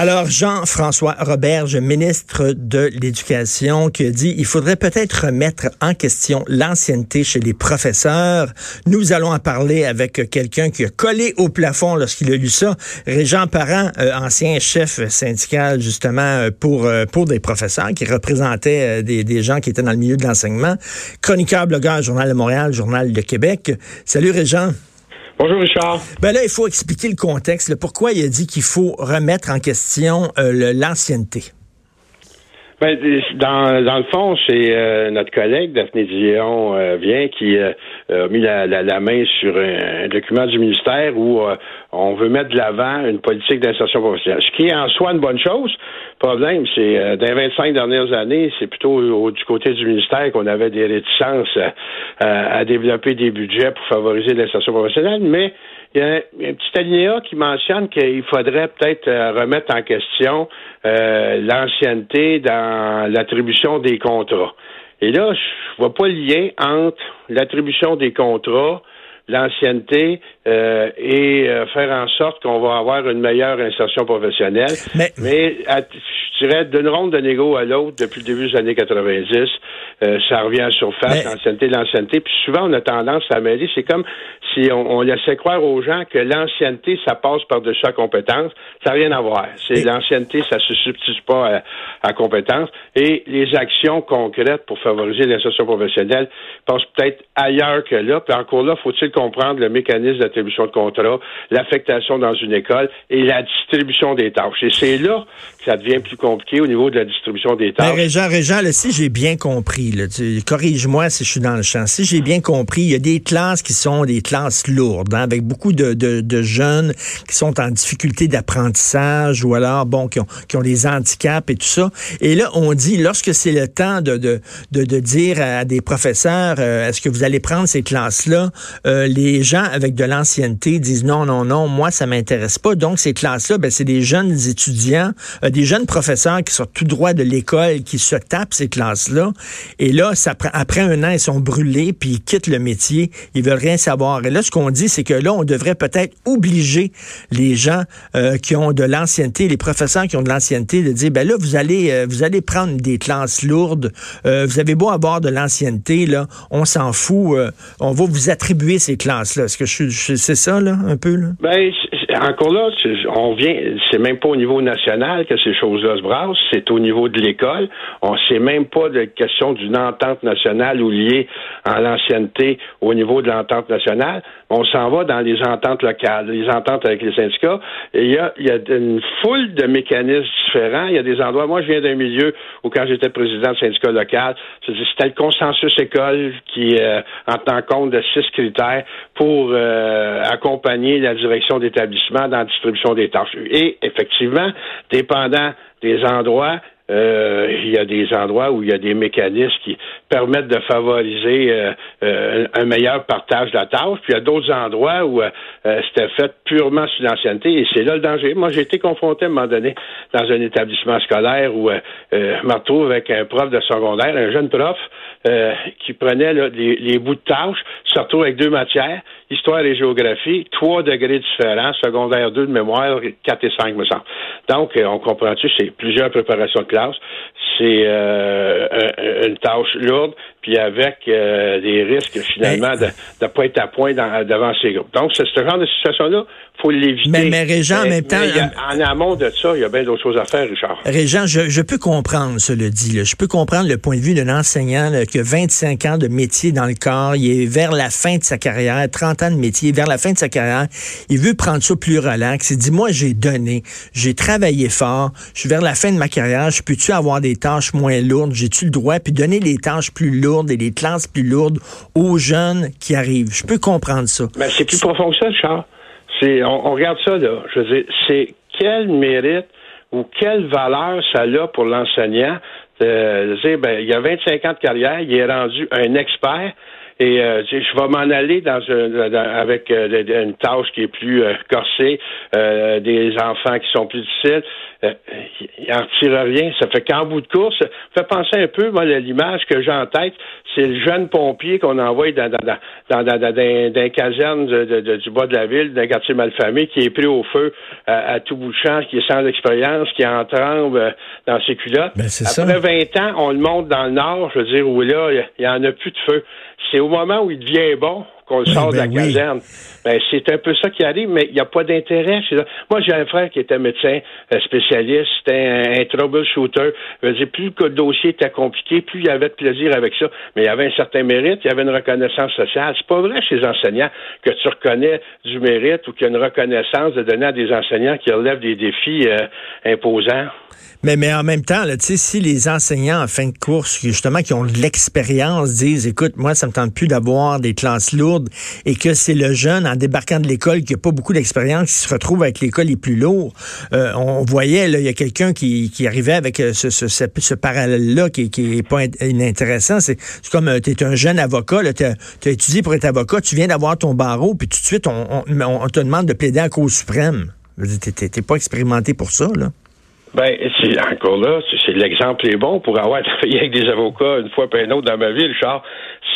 Alors, Jean-François Roberge, ministre de l'Éducation, qui a dit il faudrait peut-être remettre en question l'ancienneté chez les professeurs. Nous allons en parler avec quelqu'un qui a collé au plafond lorsqu'il a lu ça. Régent Parent, euh, ancien chef syndical, justement, euh, pour, euh, pour des professeurs, qui représentait des, des gens qui étaient dans le milieu de l'enseignement. Chroniqueur, blogueur, Journal de Montréal, Journal de Québec. Salut, Régent. Bonjour Richard. Ben là, il faut expliquer le contexte. pourquoi il a dit qu'il faut remettre en question euh, l'ancienneté? Ben, dans, dans le fond, c'est euh, notre collègue Daphné Dion euh, vient qui a mis la, la, main sur un, document du ministère où on veut mettre de l'avant une politique d'insertion professionnelle, ce qui est en soi une bonne chose. Problème, c'est dans les 25 dernières années, c'est plutôt du côté du ministère qu'on avait des réticences à développer des budgets pour favoriser l'insertion professionnelle, mais il y a un, petit alinéa qui mentionne qu'il faudrait peut-être euh, remettre en question euh, l'ancienneté dans l'attribution des contrats. Et là, je vois pas le lien entre l'attribution des contrats, l'ancienneté euh, et faire en sorte qu'on va avoir une meilleure insertion professionnelle. Mais, Mais je dirais d'une ronde de négo à l'autre depuis le début des années 90, ça revient à surface, l'ancienneté, l'ancienneté. Puis souvent, on a tendance à mêler. C'est comme si on, laissait croire aux gens que l'ancienneté, ça passe par-dessus la compétence, ça n'a rien à voir. C'est l'ancienneté, ça se substitue pas à, à, compétence. Et les actions concrètes pour favoriser l'insertion professionnelle passent peut-être ailleurs que là. Puis encore là, faut-il comprendre le mécanisme d'attribution de contrat, l'affectation dans une école et la distribution des tâches. Et c'est là que ça devient plus compliqué au niveau de la distribution des tâches. Mais Régent, Régent, si j'ai bien compris, corrige-moi si je suis dans le champ, si j'ai bien compris, il y a des classes qui sont des classes lourde, hein, avec beaucoup de, de, jeunes qui sont en difficulté d'apprentissage ou alors, bon, qui ont, qui ont des handicaps et tout ça. Et là, on dit, lorsque c'est le temps de, de, de, dire à des professeurs, euh, est-ce que vous allez prendre ces classes-là, euh, les gens avec de l'ancienneté disent non, non, non, moi, ça m'intéresse pas. Donc, ces classes-là, ben, c'est des jeunes étudiants, euh, des jeunes professeurs qui sortent tout droit de l'école, qui se tapent ces classes-là. Et là, après un an, ils sont brûlés, puis ils quittent le métier. Ils veulent rien savoir là, ce qu'on dit, c'est que là, on devrait peut-être obliger les gens euh, qui ont de l'ancienneté, les professeurs qui ont de l'ancienneté, de dire, ben là, vous allez, euh, vous allez prendre des classes lourdes. Euh, vous avez beau avoir de l'ancienneté, là, on s'en fout. on va vous attribuer ces classes-là? Est-ce que je, c'est ça, là, un peu, là? Ben, encore là, on vient, c'est même pas au niveau national que ces choses-là se brassent, c'est au niveau de l'école. On sait même pas de question d'une entente nationale ou liée à l'ancienneté au niveau de l'entente nationale. On s'en va dans les ententes locales, les ententes avec les syndicats. Il y a, y a une foule de mécanismes différents. Il y a des endroits. Moi, je viens d'un milieu où, quand j'étais président de syndicat local, c'était le consensus école qui euh, en tenant compte de six critères pour euh, accompagner la direction d'établissement dans la distribution des tâches. Et effectivement, dépendant des endroits, euh, il y a des endroits où il y a des mécanismes qui permettent de favoriser euh, euh, un meilleur partage de la tâche. Puis il y a d'autres endroits où c'était fait purement sur l'ancienneté et c'est là le danger. Moi, j'ai été confronté à un moment donné dans un établissement scolaire où je me retrouve avec un prof de secondaire, un jeune prof qui prenait les, bouts de tâches, se retrouve avec deux matières, histoire et géographie, trois degrés différents, secondaire 2 de mémoire, 4 et 5 me semble. Donc, on comprend-tu, c'est plusieurs préparations de classe c'est euh, une tâche lourde, puis avec euh, des risques finalement de ne pas être à point devant ces groupes. Donc, ce genre de situation-là, faut l'éviter. Mais, mais Régent, en même temps... en amont de ça, il y a bien d'autres choses à faire, Richard. Régent, je, peux comprendre, cela dit. Là. Je peux comprendre le point de vue d'un enseignant qui a 25 ans de métier dans le corps. Il est vers la fin de sa carrière, 30 ans de métier, vers la fin de sa carrière. Il veut prendre ça plus relax. Il dit, moi, j'ai donné, j'ai travaillé fort, je suis vers la fin de ma carrière, je peux-tu avoir des tâches moins lourdes? J'ai-tu le droit? Puis donner des tâches plus lourdes et des classes plus lourdes aux jeunes qui arrivent. Je peux comprendre ça. Mais c'est plus profond que ça, Charles on, regarde ça, là. Je veux dire, c'est quel mérite ou quelle valeur ça a pour l'enseignant de dire, ben, il y a 25 ans de carrière, il est rendu un expert, et euh, je vais m'en aller dans, un, avec euh, une tâche qui est plus euh, corsée, des enfants qui sont plus difficiles. il en tire rien. Ça fait qu'en bout de course, ça fait penser un peu, moi, l'image que j'ai en tête, c'est le jeune pompier qu'on envoie dans, dans, dans, dans, dans, caserne du bas de la ville, d'un quartier malfamé, qui est pris au feu à, tout bout de champ, qui est sans expérience, qui en tremble dans ses culottes. Ben, Après 20 ans, on le monte dans le nord, je veux dire, où là, il n'y en a plus de feu. C'est moment où il devient bon qu'on le sort de la ben caserne. Ben, c'est un peu ça qui arrive, mais il n'y a pas d'intérêt. Moi, j'ai un frère qui était médecin euh, spécialiste, c'était un, troubleshooter. Je veux dire, plus le dossier était compliqué, plus il y avait de plaisir avec ça, mais il y avait un certain mérite, il y avait une reconnaissance sociale. C'est pas vrai chez les enseignants que tu reconnais du mérite ou qu'il y a une reconnaissance de donner à des enseignants qui relèvent des défis euh, imposants. Mais, mais en même temps, là, si les enseignants en fin de course, justement, qui ont de l'expérience, disent, écoute, moi, ça me tente plus d'avoir des classes lourdes et que c'est le jeune en débarquant de l'école qui a pas beaucoup d'expérience qui se retrouve avec l'école les plus lourds. Euh, on voyait, là, il y a quelqu'un qui, arrivait avec euh, ce, parallèle-là qui, qui est pas inintéressant. C'est comme, euh, tu es un jeune avocat, tu as, étudié pour être avocat, tu viens d'avoir ton barreau, puis tout de suite, on, te demande de plaider en cause suprême. T'es pas expérimenté pour ça, là. Ben, c'est encore là, c'est l'exemple est bon pour avoir travaillé avec des avocats une fois puis un autre dans ma vie, Charles.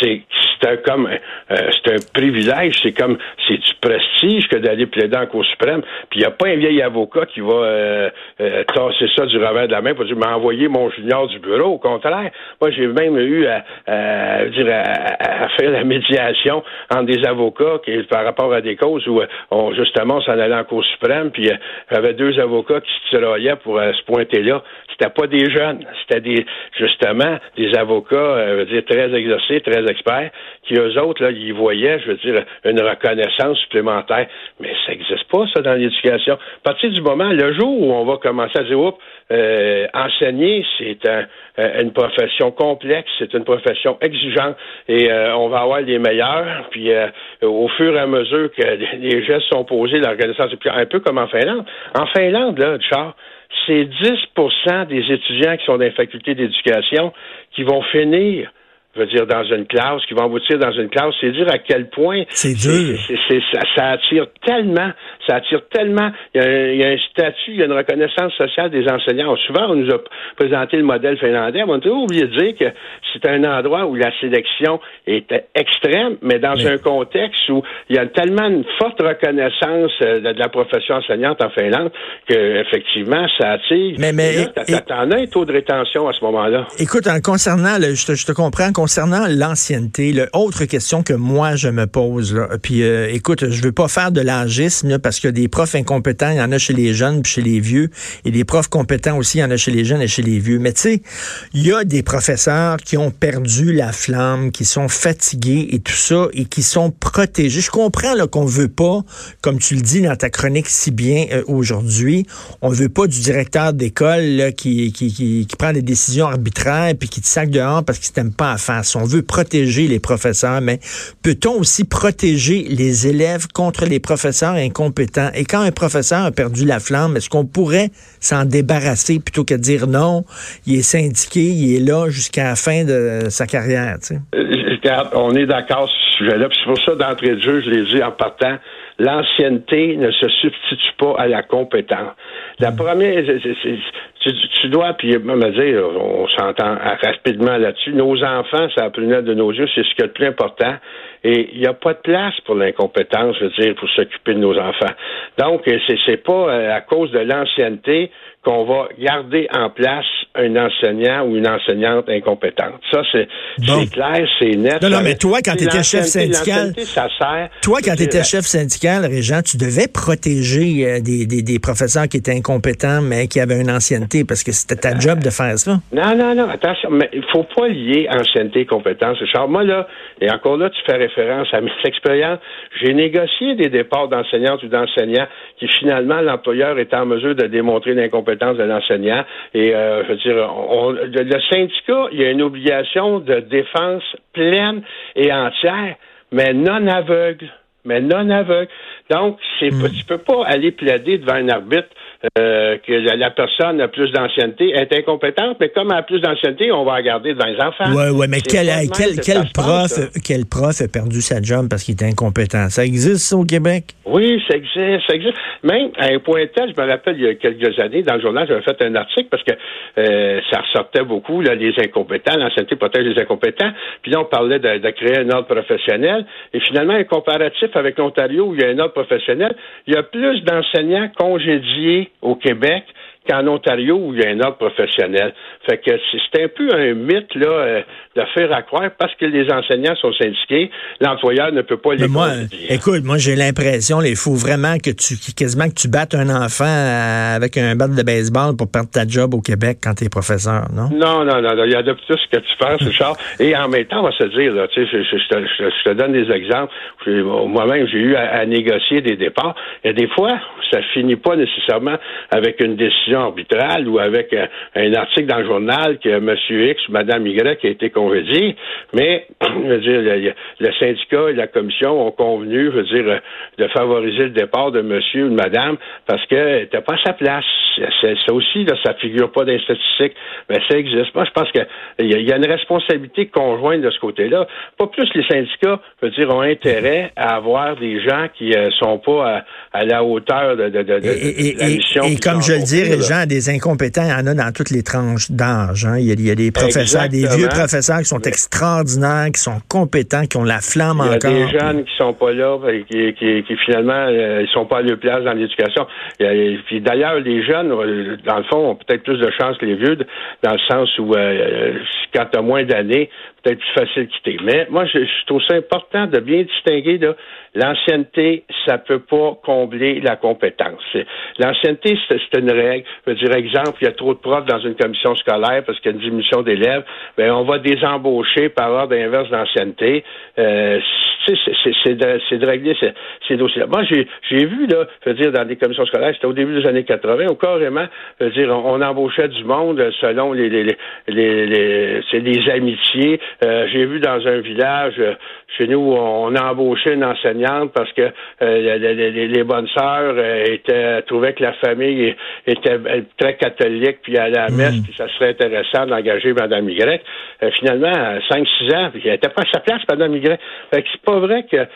C'est c'est comme euh, c'est un privilège, c'est comme c'est du prestige que d'aller plaider en Cour suprême. Puis il n'y a pas un vieil avocat qui va euh, euh, tasser ça du revers de la main pour dire m'envoyer mon junior du bureau. Au contraire, moi j'ai même eu à, dire à, faire la médiation entre des avocats qui, par rapport à des causes où on, justement s'en allait en Cour suprême, puis il y avait deux avocats qui se tiraillaient pour se pointer là. C'était pas des jeunes, c'était des justement des avocats, dire très exercés, très experts qui eux autres, là, ils voyaient, je veux dire, une reconnaissance supplémentaire. Mais ça n'existe pas, ça, dans l'éducation. À partir du moment, le jour où on va commencer à dire, oups, euh, enseigner, c'est euh, une profession complexe, c'est une profession exigeante et euh, on va avoir les meilleurs. Puis au fur et à mesure que les gestes sont posés, la reconnaissance un peu comme en Finlande. En Finlande, là, Charles, c'est 10% des étudiants qui sont dans les facultés d'éducation qui vont finir je veux dire, dans une classe, qui vont aboutir dans une classe, c'est dire à quel point c'est dur. ça, attire tellement, ça attire tellement. Il y, a un, statut, il y a une reconnaissance sociale des enseignants. Souvent, on nous a présenté le modèle finlandais. On a toujours oublié de dire que c'est un endroit où la sélection est extrême, mais dans un contexte où il y a tellement une forte reconnaissance euh, de, la profession enseignante en Finlande que effectivement, ça attire. Mais, mais, t'en as un taux de rétention à ce moment-là. Écoute, en concernant, je, te, je te comprends concernant l'ancienneté, autre question que moi je me pose, puis euh, écoute, je veux pas faire de l'agisme parce que des profs incompétents, il y en a chez les jeunes puis chez les vieux, et des profs compétents aussi, il y en a chez les jeunes et chez les vieux. Mais tu sais, il y a des professeurs qui ont perdu la flamme, qui sont fatigués et tout ça, et qui sont protégés. Je comprends qu'on veut pas, comme tu le dis dans ta chronique si bien euh, aujourd'hui, on veut pas du directeur d'école qui, qui, qui, prend des décisions arbitraires puis qui te sac dehors parce qu'il t'aime pas à faire on veut protéger les professeurs, mais peut-on aussi protéger les élèves contre les professeurs incompétents? Et quand un professeur a perdu la flamme, est-ce qu'on pourrait s'en débarrasser plutôt que de dire non, il est syndiqué, il est là jusqu'à la fin de sa carrière? Euh, on est d'accord sur ce sujet-là. C'est pour ça, d'entrée de jeu, je l'ai dit en partant, l'ancienneté ne se substitue pas à la compétence. La hmm. première, tu, dois, puis me dire, on s'entend rapidement là-dessus, nos enfants, ça a pris de nos yeux, c'est ce qui est le plus important. Et il n'y a pas de place pour l'incompétence, je veux dire, pour s'occuper de nos enfants. Donc, c'est, c'est pas euh, à cause de l'ancienneté qu'on va garder en place un enseignant ou une enseignante incompétente. Ça, c'est clair, c'est net. Non, non, mais toi, quand tu étais chef syndical, ça sert, toi, quand tu étais chef syndical, Régent, tu devais protéger euh, des, des, des, professeurs qui étaient incompétents, mais qui avaient une ancienneté, parce que c'était ta job de faire ça. Non, non, non, attention, mais il faut pas lier ancienneté et compétence. Moi, là, et encore là, tu fais référence à mes expériences, j'ai négocié des départs d'enseignantes ou d'enseignants qui, finalement, l'employeur est en mesure de démontrer l'incompétence de l'enseignant. Et, euh, je le syndicat, il y a une obligation de défense pleine et entière, mais non aveugle mais non aveugle. Donc, c'est, mm. tu peux pas aller plaider devant un arbitre euh, que la, personne a plus d'ancienneté est incompétente, mais comme elle a plus d'ancienneté, on va la garder devant les enfants. Oui, oui, mais quel, quel, quel prof, quel prof a perdu sa job parce qu'il est incompétent? Ça existe, ça, au Québec? Oui, ça existe, ça existe. Même à un point tel, je me rappelle, il y a quelques années, dans le journal, j'avais fait un article parce que euh, ça ressortait beaucoup, là, les incompétents, l'ancienneté protège les incompétents. Puis là, on parlait de, de créer un ordre professionnel. Et finalement, un comparatif avec l'Ontario, où il y a un ordre professionnel, il y a plus d'enseignants congédiés au Québec qu'en Ontario où il y a un ordre professionnel. Fait que c'est un peu un mythe là euh, de faire à croire parce que les enseignants sont syndiqués, l'employeur ne peut pas les. moi, écoute, moi j'ai l'impression il faut vraiment que tu quasiment que tu battes un enfant euh, avec un bat de baseball pour perdre ta job au Québec quand tu es professeur, non? Non, non, non, il y a de tout ce que tu penses, Richard. Et en même temps, on va se dire, là, tu sais, je, te, donne des exemples. Moi-même, j'ai eu à, négocier des départs. Et des fois, ça finit pas nécessairement avec une décision arbitrale ou avec euh, un, article dans le journal que M. X ou Mme Y a été congédié, mais je veux dire, le, syndicat et la commission ont convenu, je veux dire, euh, de favoriser le départ de monsieur ou de madame parce qu'elle n'était pas à sa place. Ça aussi, là, ça figure pas dans les statistiques, mais ça existe. Moi, je pense qu'il y, a une responsabilité conjointe de ce côté-là. Pas plus les syndicats, je veux dire, ont intérêt à avoir des gens qui ne euh, sont pas à, la hauteur de, de, de, et, la mission. Et, comme je le dis, gens, des incompétents, il y en a dans toutes les tranches d'âge. Hein. Il, y a, des professeurs, des vieux professeurs qui sont extraordinaires, qui sont compétents, qui ont la flamme encore. Il y a des jeunes qui sont pas là, qui, qui, qui finalement, euh, ils sont pas à leur place dans l'éducation. Puis d'ailleurs, les jeunes, euh, dans le fond, ont peut-être plus de chance que les vieux, dans le sens où euh, quand tu as moins d'années, peut-être plus facile de quitter. Mais moi, je, je trouve ça important de bien distinguer L'ancienneté, ça peut pas combler la compétence. L'ancienneté, c'est une règle. Je veux dire, exemple, il y a trop de profs dans une commission scolaire parce qu'il y a une diminution d'élèves, ben on va désembaucher par ordre inverse d'ancienneté. Euh, c'est de, de, régler ces, ces dossiers-là. Moi, j'ai vu, là, je veux dire, dans des commissions scolaires, c'était au début des années 80, où carrément, je veux dire, on, embauchait du monde selon les, les, les, les, les amitiés. Euh, j'ai vu dans un village, chez nous, on a embauché une enseignante parce que euh, les, bonnes sœurs euh, étaient, trouvaient que la famille était très catholique, puis allait à la messe, mm. puis ça serait intéressant d'engager Mme Y. Euh, finalement, 5-6 ans, puis elle n'était pas à sa place, Mme Y. Fait que c'est pas vrai que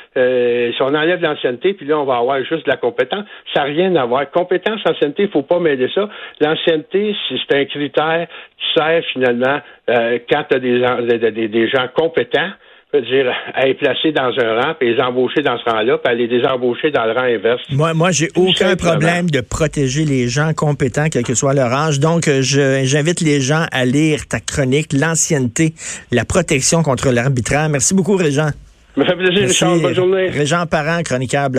si on enlève l'ancienneté, puis là, on va avoir juste de la compétence, ça n'a rien à voir. Compétence, ancienneté, il faut pas mêler ça. L'ancienneté, c'est un critère qui sert finalement quand tu as des, des gens compétents peut dire, à être placé dans un rang, puis les embaucher dans ce rang-là, puis aller les désembaucher dans le rang inverse. Moi, moi j'ai aucun problème de protéger les gens compétents, quel que soit leur âge. Donc, euh, j'invite les gens à lire ta chronique, L'ancienneté, la protection contre l'arbitraire. Merci beaucoup, Régent. Me fait plaisir, Richard. Bonne journée. Régent Parent, chroniqueur,